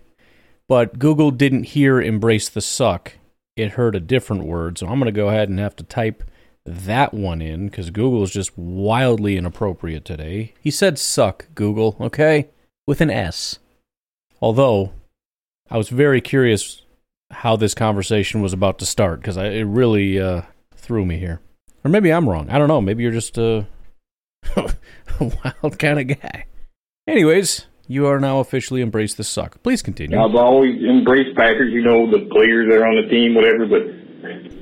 but Google didn't hear "embrace the suck." It heard a different word, so I'm going to go ahead and have to type that one in because Google is just wildly inappropriate today. He said "suck," Google, okay, with an S. Although, I was very curious how this conversation was about to start because it really uh, threw me here. Or maybe I'm wrong. I don't know. Maybe you're just a wild kind of guy. Anyways, you are now officially embraced the suck. Please continue. I've always embraced Packers, you know, the players that are on the team, whatever, but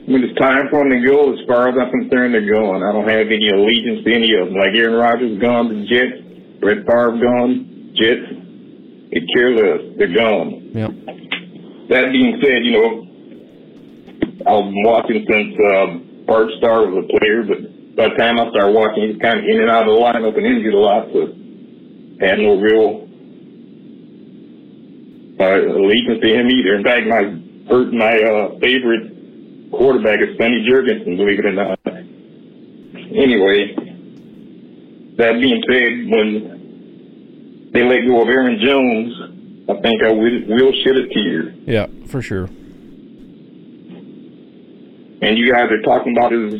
when it's time for them to go, as far as I'm concerned, they're going. I don't have any allegiance to any of them. Like Aaron Rodgers gone to the Jets, Brett Favre gone, Jets. It cares less. They're gone. Yep. That being said, you know, I've been watching since uh, Bart Starr was a player, but by the time I started watching, he was kind of in and out of the lineup and injured a lot, so had no real uh, allegiance to him either. In fact, my my uh, favorite quarterback is Sonny Jurgensen, believe it or not. Anyway, that being said, when they let go of Aaron Jones, I think I will, will shed a tear. Yeah, for sure. And you guys are talking about his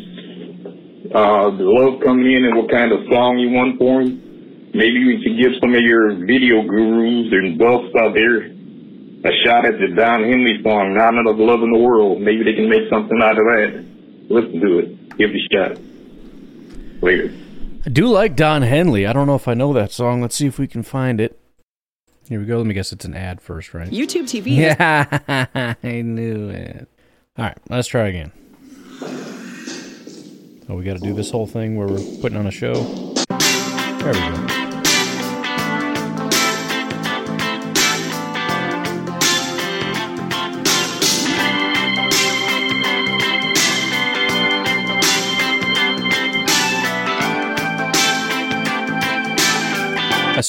uh, the love coming in and what kind of song you want for him. Maybe we could give some of your video gurus and buffs out there a shot at the Don Henley song, Not Enough Love in the World. Maybe they can make something out of that. Listen to it. Give it a shot. Later. I do like Don Henley. I don't know if I know that song. Let's see if we can find it. Here we go. Let me guess it's an ad first, right? YouTube TV. Yeah, I knew it. All right, let's try again. Oh, we got to do this whole thing where we're putting on a show. There we go.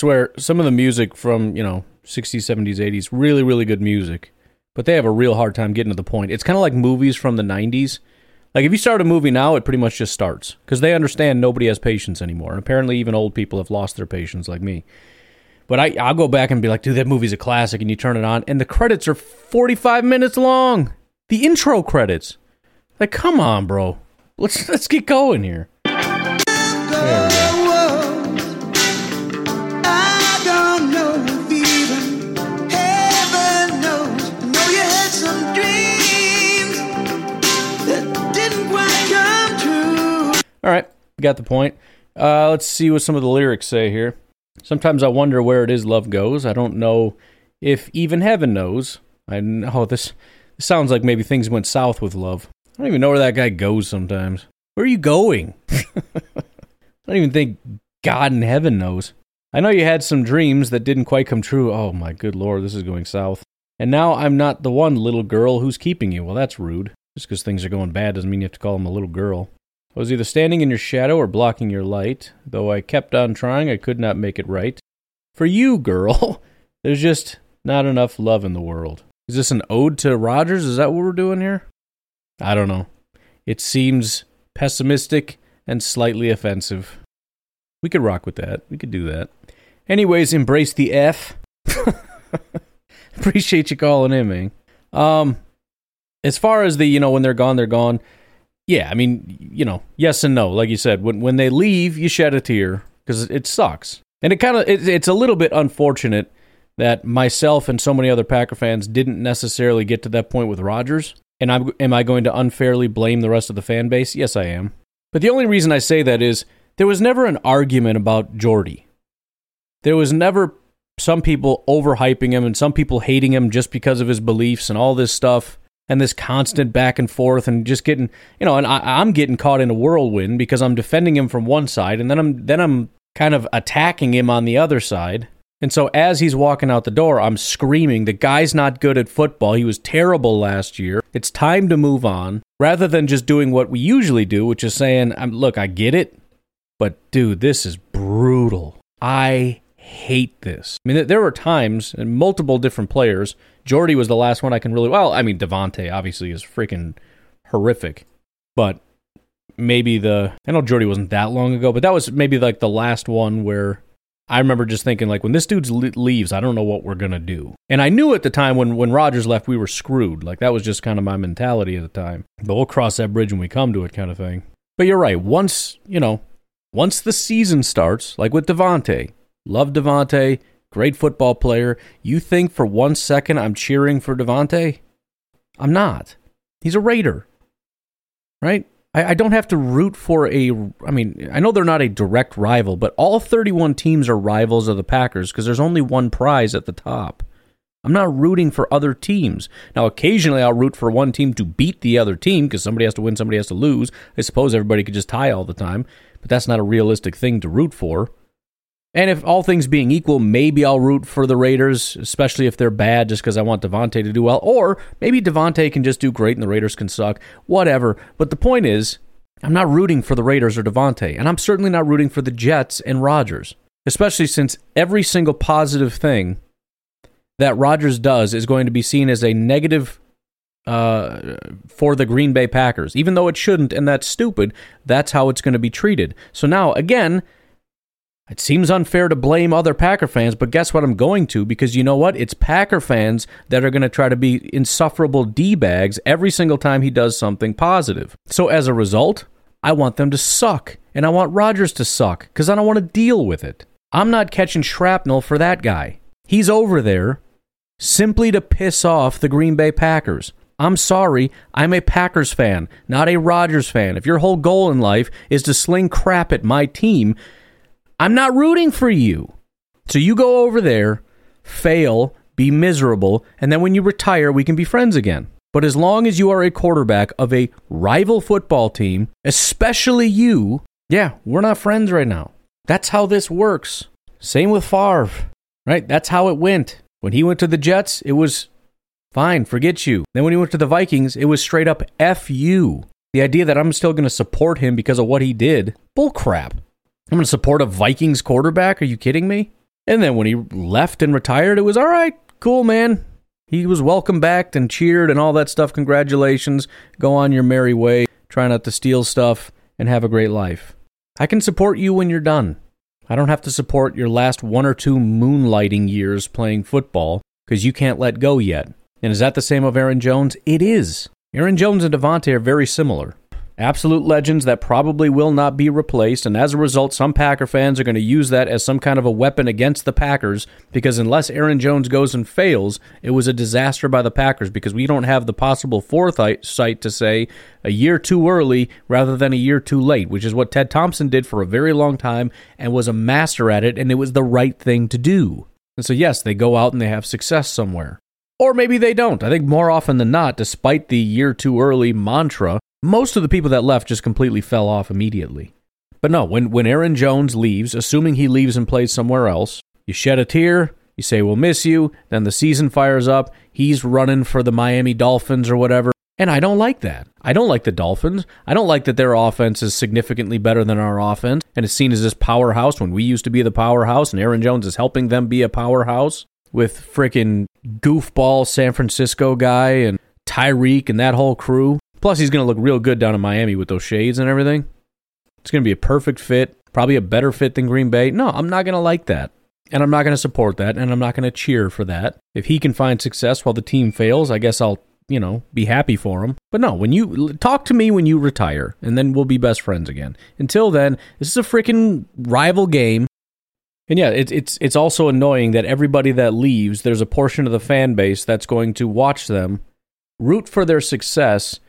Swear, some of the music from, you know, 60s, 70s, 80s, really, really good music. But they have a real hard time getting to the point. It's kind of like movies from the 90s. Like, if you start a movie now, it pretty much just starts. Because they understand nobody has patience anymore. And apparently, even old people have lost their patience, like me. But I, I'll go back and be like, dude, that movie's a classic. And you turn it on, and the credits are 45 minutes long. The intro credits. Like, come on, bro. Let's, let's get going here. There we go. All right, got the point. Uh, let's see what some of the lyrics say here. Sometimes I wonder where it is love goes. I don't know if even heaven knows. I know this, this sounds like maybe things went south with love. I don't even know where that guy goes sometimes. Where are you going? I don't even think God in heaven knows. I know you had some dreams that didn't quite come true. Oh my good lord, this is going south. And now I'm not the one little girl who's keeping you. Well, that's rude. Just because things are going bad doesn't mean you have to call him a little girl. I was either standing in your shadow or blocking your light. Though I kept on trying, I could not make it right. For you, girl, there's just not enough love in the world. Is this an ode to Rodgers? Is that what we're doing here? I don't know. It seems pessimistic and slightly offensive. We could rock with that. We could do that. Anyways, embrace the F. Appreciate you calling in, man. Um, as far as the, you know, when they're gone, they're gone. Yeah, I mean, you know, yes and no. Like you said, when when they leave, you shed a tear because it sucks, and it kind of it, it's a little bit unfortunate that myself and so many other Packer fans didn't necessarily get to that point with Rodgers. And I'm, am I going to unfairly blame the rest of the fan base? Yes, I am. But the only reason I say that is there was never an argument about Jordy. There was never some people overhyping him and some people hating him just because of his beliefs and all this stuff and this constant back and forth and just getting you know and I, I'm getting caught in a whirlwind because I'm defending him from one side and then I'm then I'm kind of attacking him on the other side. And so as he's walking out the door, I'm screaming, the guy's not good at football. He was terrible last year. It's time to move on. Rather than just doing what we usually do, which is saying, look, I get it, but dude, this is brutal. I hate this. I mean, there were times and multiple different players. Jordy was the last one I can really. Well, I mean, Davante obviously is freaking horrific, but maybe the. I know Jordy wasn't that long ago, but that was maybe like the last one where I remember just thinking like, when this dude leaves, I don't know what we're gonna do. And I knew at the time when when Rodgers left, we were screwed. Like that was just kind of my mentality at the time. But we'll cross that bridge when we come to it, kind of thing. But you're right. Once you know, once the season starts, like with Davante, love Davante, great football player. You think for one second I'm cheering for Davante? I'm not. He's a Raider, right? I, I don't have to root for a. I mean, I know they're not a direct rival, but all 31 teams are rivals of the Packers because there's only one prize at the top. I'm not rooting for other teams. Now, occasionally I'll root for one team to beat the other team because somebody has to win, somebody has to lose. I suppose everybody could just tie all the time, but that's not a realistic thing to root for. And if all things being equal, maybe I'll root for the Raiders, especially if they're bad, just because I want Davante to do well. Or maybe Davante can just do great and the Raiders can suck. Whatever. But the point is, I'm not rooting for the Raiders or Davante, and I'm certainly not rooting for the Jets and Rodgers, especially since every single positive thing that Rodgers does is going to be seen as a negative uh, for the Green Bay Packers, even though it shouldn't, and that's stupid. That's how it's going to be treated. So now, again, it seems unfair to blame other Packer fans, but guess what? I'm going to because you know what? It's Packer fans that are going to try to be insufferable D bags every single time he does something positive. So as a result, I want them to suck, and I want Rodgers to suck because I don't want to deal with it. I'm not catching shrapnel for that guy. He's over there simply to piss off the Green Bay Packers. I'm sorry, I'm a Packers fan, not a Rodgers fan. If your whole goal in life is to sling crap at my team, I'm not rooting for you. So you go over there, fail, be miserable, and then when you retire, we can be friends again. But as long as you are a quarterback of a rival football team, especially you, yeah, we're not friends right now. That's how this works. Same with Favre, right? That's how it went. When he went to the Jets, it was fine, forget you. Then when he went to the Vikings, it was straight up F you. The idea that I'm still going to support him because of what he did, bull crap. I'm going to support a Vikings quarterback? Are you kidding me? And then when he left and retired, it was all right, cool, man. He was welcome back and cheered and all that stuff. Congratulations. Go on your merry way. Try not to steal stuff and have a great life. I can support you when you're done. I don't have to support your last one or two moonlighting years playing football because you can't let go yet. And is that the same of Aaron Jones? It is. Aaron Jones and Davante are very similar. Absolute legends that probably will not be replaced, and as a result, some Packer fans are going to use that as some kind of a weapon against the Packers because unless Aaron Jones goes and fails, it was a disaster by the Packers because we don't have the possible foresight to say a year too early rather than a year too late, which is what Ted Thompson did for a very long time and was a master at it, and it was the right thing to do. And so, yes, they go out and they have success somewhere. Or maybe they don't. I think more often than not, despite the year too early mantra, most of the people that left just completely fell off immediately. But no, when, when Aaron Jones leaves, assuming he leaves and plays somewhere else, you shed a tear, you say, We'll miss you, then the season fires up, he's running for the Miami Dolphins or whatever. And I don't like that. I don't like the Dolphins. I don't like that their offense is significantly better than our offense and is seen as this powerhouse when we used to be the powerhouse and Aaron Jones is helping them be a powerhouse with freaking goofball San Francisco guy and Tyreek and that whole crew. Plus, he's going to look real good down in Miami with those shades and everything. It's going to be a perfect fit, probably a better fit than Green Bay. No, I'm not going to like that. And I'm not going to support that. And I'm not going to cheer for that. If he can find success while the team fails, I guess I'll, you know, be happy for him. But no, when you talk to me when you retire, and then we'll be best friends again. Until then, this is a freaking rival game. And yeah, it's it's it's also annoying that everybody that leaves, there's a portion of the fan base that's going to watch them, root for their success,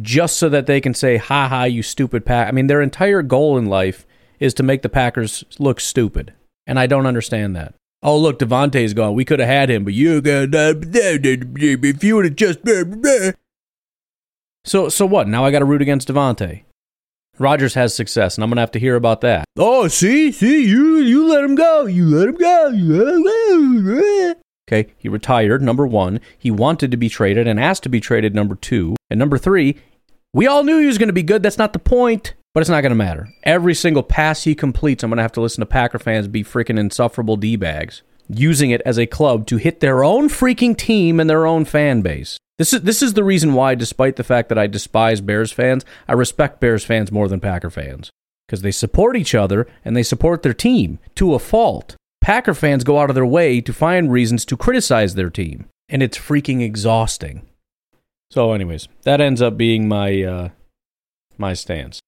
just so that they can say, ha ha, you stupid pack. I mean, their entire goal in life is to make the Packers look stupid. And I don't understand that. Oh, look, Davante's gone. We could have had him, but you got uh, if you would have just. Uh, uh. So, so what? Now I got to root against Davante. Rodgers has success, and I'm gonna have to hear about that. Oh, see, see, you you let him go, you let him go, you let him go. Okay, he retired. Number one, he wanted to be traded and asked to be traded. Number two, and number three, we all knew he was going to be good. That's not the point, but it's not going to matter. Every single pass he completes, I'm going to have to listen to Packer fans be freaking insufferable D bags, using it as a club to hit their own freaking team and their own fan base. This is this is the reason why, despite the fact that I despise Bears fans, I respect Bears fans more than Packer fans because they support each other and they support their team to a fault. Packer fans go out of their way to find reasons to criticize their team, and it's freaking exhausting. So, anyways, that ends up being my uh, my stance.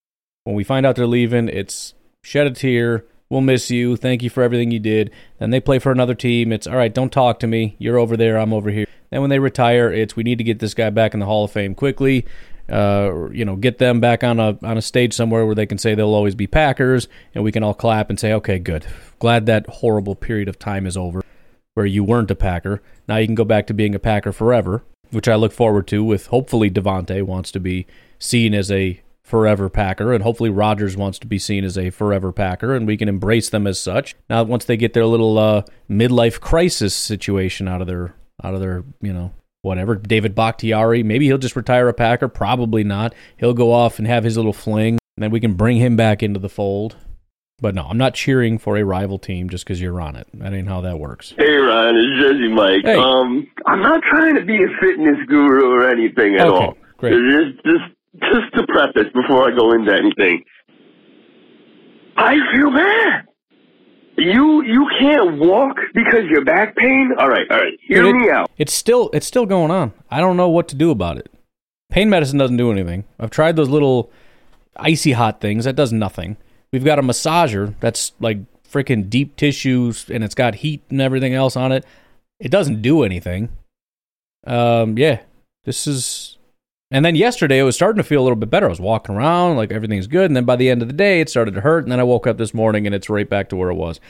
When we find out they're leaving, it's shed a tear. We'll miss you. Thank you for everything you did. Then they play for another team. It's all right. Don't talk to me. You're over there. I'm over here. Then when they retire, it's we need to get this guy back in the Hall of Fame quickly. Uh, you know, get them back on a on a stage somewhere where they can say they'll always be Packers, and we can all clap and say, okay, good. Glad that horrible period of time is over, where you weren't a Packer. Now you can go back to being a Packer forever, which I look forward to. With hopefully Davante wants to be seen as a forever Packer, and hopefully Rodgers wants to be seen as a forever Packer, and we can embrace them as such. Now, once they get their little uh, midlife crisis situation out of their out of their you know whatever. David Bakhtiari, maybe he'll just retire a Packer. Probably not. He'll go off and have his little fling, and then we can bring him back into the fold. But no, I'm not cheering for a rival team just because you're on it. That ain't how that works. Hey Ryan, it's Jesse Mike. Hey. Um, I'm not trying to be a fitness guru or anything at Okay, all. great. Just, just, just to preface before I go into anything, I feel bad. You, you can't walk because your back pain. All right, all right. Hear it- me out. It's still it's still going on. I don't know what to do about it. Pain medicine doesn't do anything. I've tried those little icy hot things. That does nothing. We've got a massager that's like freaking deep tissues and it's got heat and everything else on it. It doesn't do anything. Um, yeah, this is. And then yesterday, it was starting to feel a little bit better. I was walking around like everything's good, and then by the end of the day, it started to hurt. And then I woke up this morning, and it's right back to where it was.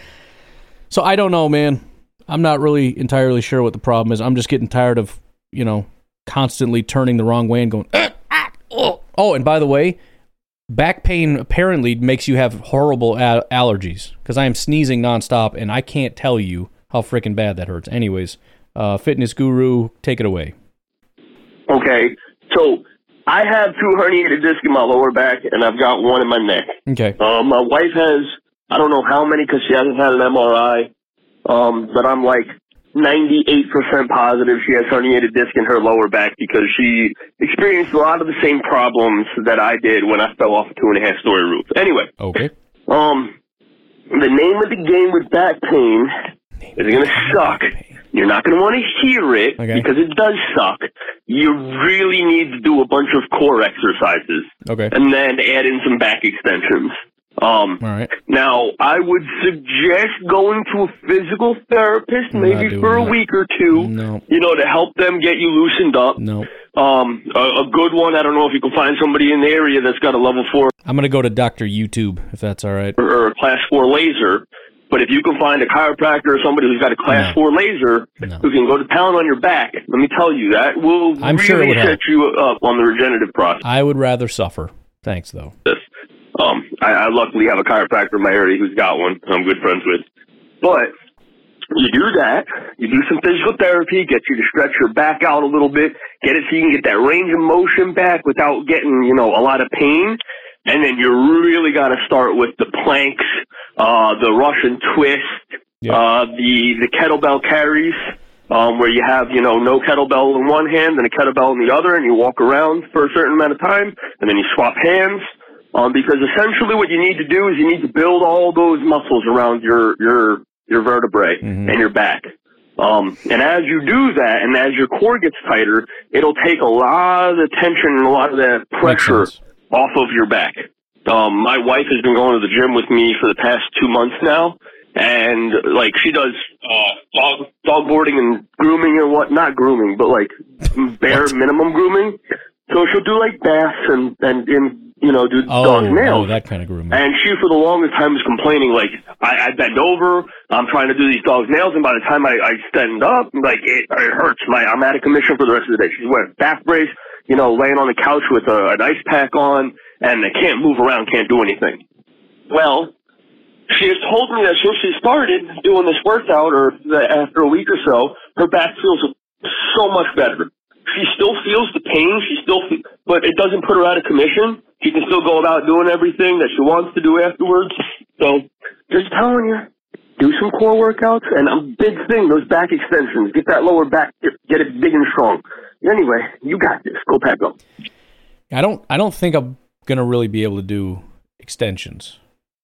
So I don't know, man. I'm not really entirely sure what the problem is. I'm just getting tired of, you know, constantly turning the wrong way and going. "Ah, ah, oh." Oh, and by the way, back pain apparently makes you have horrible allergies because I am sneezing nonstop, and I can't tell you how freaking bad that hurts. Anyways, uh, fitness guru, take it away. Okay, so I have two herniated discs in my lower back, and I've got one in my neck. Okay. Um, my wife has I don't know how many because she hasn't had an MRI, um, but I'm like 98% positive she has herniated disc in her lower back because she experienced a lot of the same problems that I did when I fell off a two and a half story roof. Anyway, Okay. um, the name of the game with back pain is going to suck. You're not going to want to hear it Okay. because it does suck. You really need to do a bunch of core exercises Okay. and then add in some back extensions. Um, All right. now, I would suggest going to a physical therapist I'm maybe for a that. week or two, No. you know, to help them get you loosened up. No. Um, a, a good one, I don't know if you can find somebody in the area that's got a level four I'm gonna go to Doctor YouTube if that's all right. or, or a class four laser. But if you can find a chiropractor or somebody who's got a class No. four laser who can go to town on your back, let me tell you, that will I'm really sure it would set help. you up on the regenerative process. I would rather suffer. Thanks though. Um, I, I luckily have a chiropractor in my area who's got one. who I'm good friends with. But you do that, you do some physical therapy, get you to stretch your back out a little bit, get it so you can get that range of motion back without getting, you know, a lot of pain. And then you really got to start with the planks, uh, the Russian twist, uh, the, the kettlebell carries, um, where you have, you know, no kettlebell in one hand and a kettlebell in the other and you walk around for a certain amount of time and then you swap hands. Um, because essentially what you need to do is you need to build all those muscles around your, your, your vertebrae and your back. Um, and as you do that and as your core gets tighter, it'll take a lot of the tension and a lot of that pressure off of your back. Um, my wife has been going to the gym with me for the past two months now. And like she does, uh, dog, dog boarding and grooming and what, not grooming, but like bare minimum grooming. So she'll do like baths and, and, and, you know, do Oh, dog's nails. oh, that kind of grooming. And she, for the longest time, was complaining, like, I, I bend over, I'm trying to do these dog's nails, and by the time I, I stand up, like, it, it hurts. My, I'm out of commission for the rest of the day. She's wearing a back brace, you know, laying on the couch with a, an ice pack on, and they can't move around, can't do anything. Well, she has told me that since she started doing this workout, or the, after a week or so, her back feels so much better. She still feels the pain. She still, fe- but it doesn't put her out of commission. She can still go about doing everything that she wants to do afterwards. So, just telling you, do some core workouts, and a big thing, those back extensions. Get that lower back, get, it big and strong. Anyway, you got this. Go pack up. I don't I don't think I'm gonna really be able to do extensions.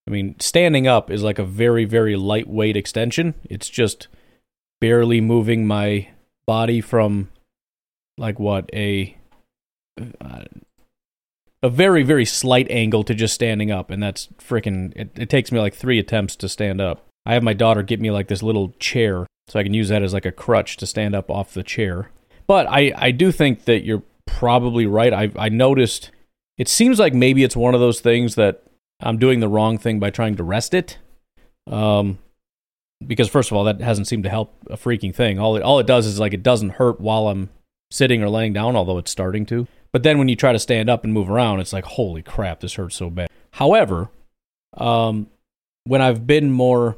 I mean, standing up is like a very very lightweight extension. It's just barely moving my body from like what a uh, a very very slight angle to just standing up, and that's freaking. It, it takes me like three attempts to stand up. I have my daughter get me like this little chair so I can use that as like a crutch to stand up off the chair. But I I do think that you're probably right. I I noticed it seems like maybe it's one of those things that I'm doing the wrong thing by trying to rest it. Um because first of all, that hasn't seemed to help a freaking thing. All it all it does is like it doesn't hurt while I'm sitting or laying down, although it's starting to. But then when you try to stand up and move around, it's like, holy crap, this hurts so bad. However, um, when I've been more,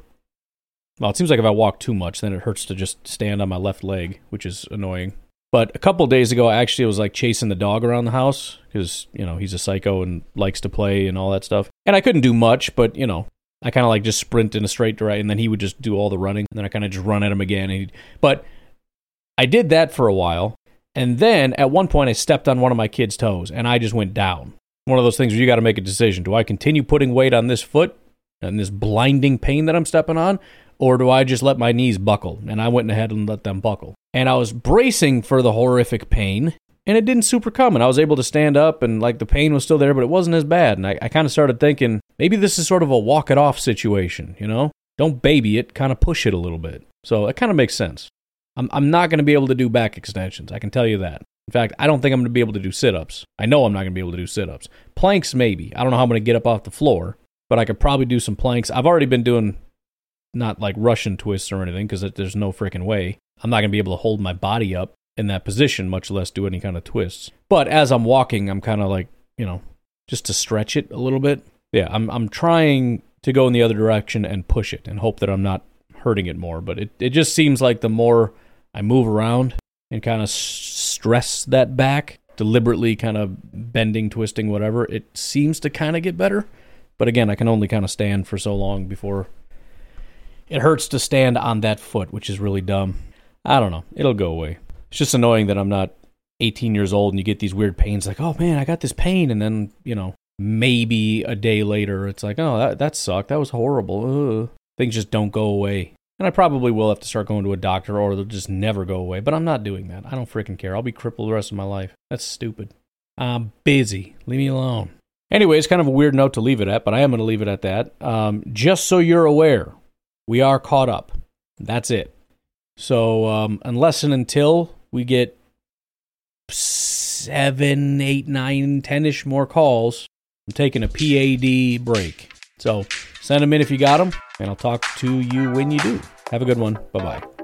well, it seems like if I walk too much, then it hurts to just stand on my left leg, which is annoying. But a couple days ago, I actually was like chasing the dog around the house because, you know, he's a psycho and likes to play and all that stuff. And I couldn't do much, but, you know, I kind of like just sprint in a straight direction, and then he would just do all the running, and then I kind of just run at him again. And but I did that for a while, and then at one point I stepped on one of my kid's toes, and I just went down. One of those things where you got to make a decision: do I continue putting weight on this foot and this blinding pain that I'm stepping on, or do I just let my knees buckle? And I went ahead and let them buckle, and I was bracing for the horrific pain. And it didn't super come, and I was able to stand up, and like the pain was still there, but it wasn't as bad. And I, I kind of started thinking, maybe this is sort of a walk it off situation, you know? Don't baby it, kind of push it a little bit. So it kind of makes sense. I'm, I'm not going to be able to do back extensions. I can tell you that. In fact, I don't think I'm going to be able to do sit ups. I know I'm not going to be able to do sit ups. Planks, maybe. I don't know how I'm going to get up off the floor, but I could probably do some planks. I've already been doing not like Russian twists or anything because there's no freaking way. I'm not going to be able to hold my body up in that position, much less do any kind of twists. But as I'm walking, I'm kind of like, you know, just to stretch it a little bit. Yeah, I'm I'm trying to go in the other direction and push it and hope that I'm not hurting it more. But it, it just seems like the more I move around and kind of stress that back, deliberately kind of bending, twisting, whatever, it seems to kind of get better. But again, I can only kind of stand for so long before it hurts to stand on that foot, which is really dumb. I don't know. It'll go away. It's just annoying that I'm not 18 years old and you get these weird pains like, oh man, I got this pain. And then, you know, maybe a day later, it's like, oh, that, that sucked. That was horrible. Ugh. Things just don't go away. And I probably will have to start going to a doctor or they'll just never go away. But I'm not doing that. I don't freaking care. I'll be crippled the rest of my life. That's stupid. I'm busy. Leave me alone. Anyway, it's kind of a weird note to leave it at, but I am going to leave it at that. Um, just so you're aware, we are caught up. That's it. So, um, unless and until we get seven, eight, nine, ten ish more calls, I'm taking a PAD break. So, send them in if you got them, and I'll talk to you when you do. Have a good one. Bye bye.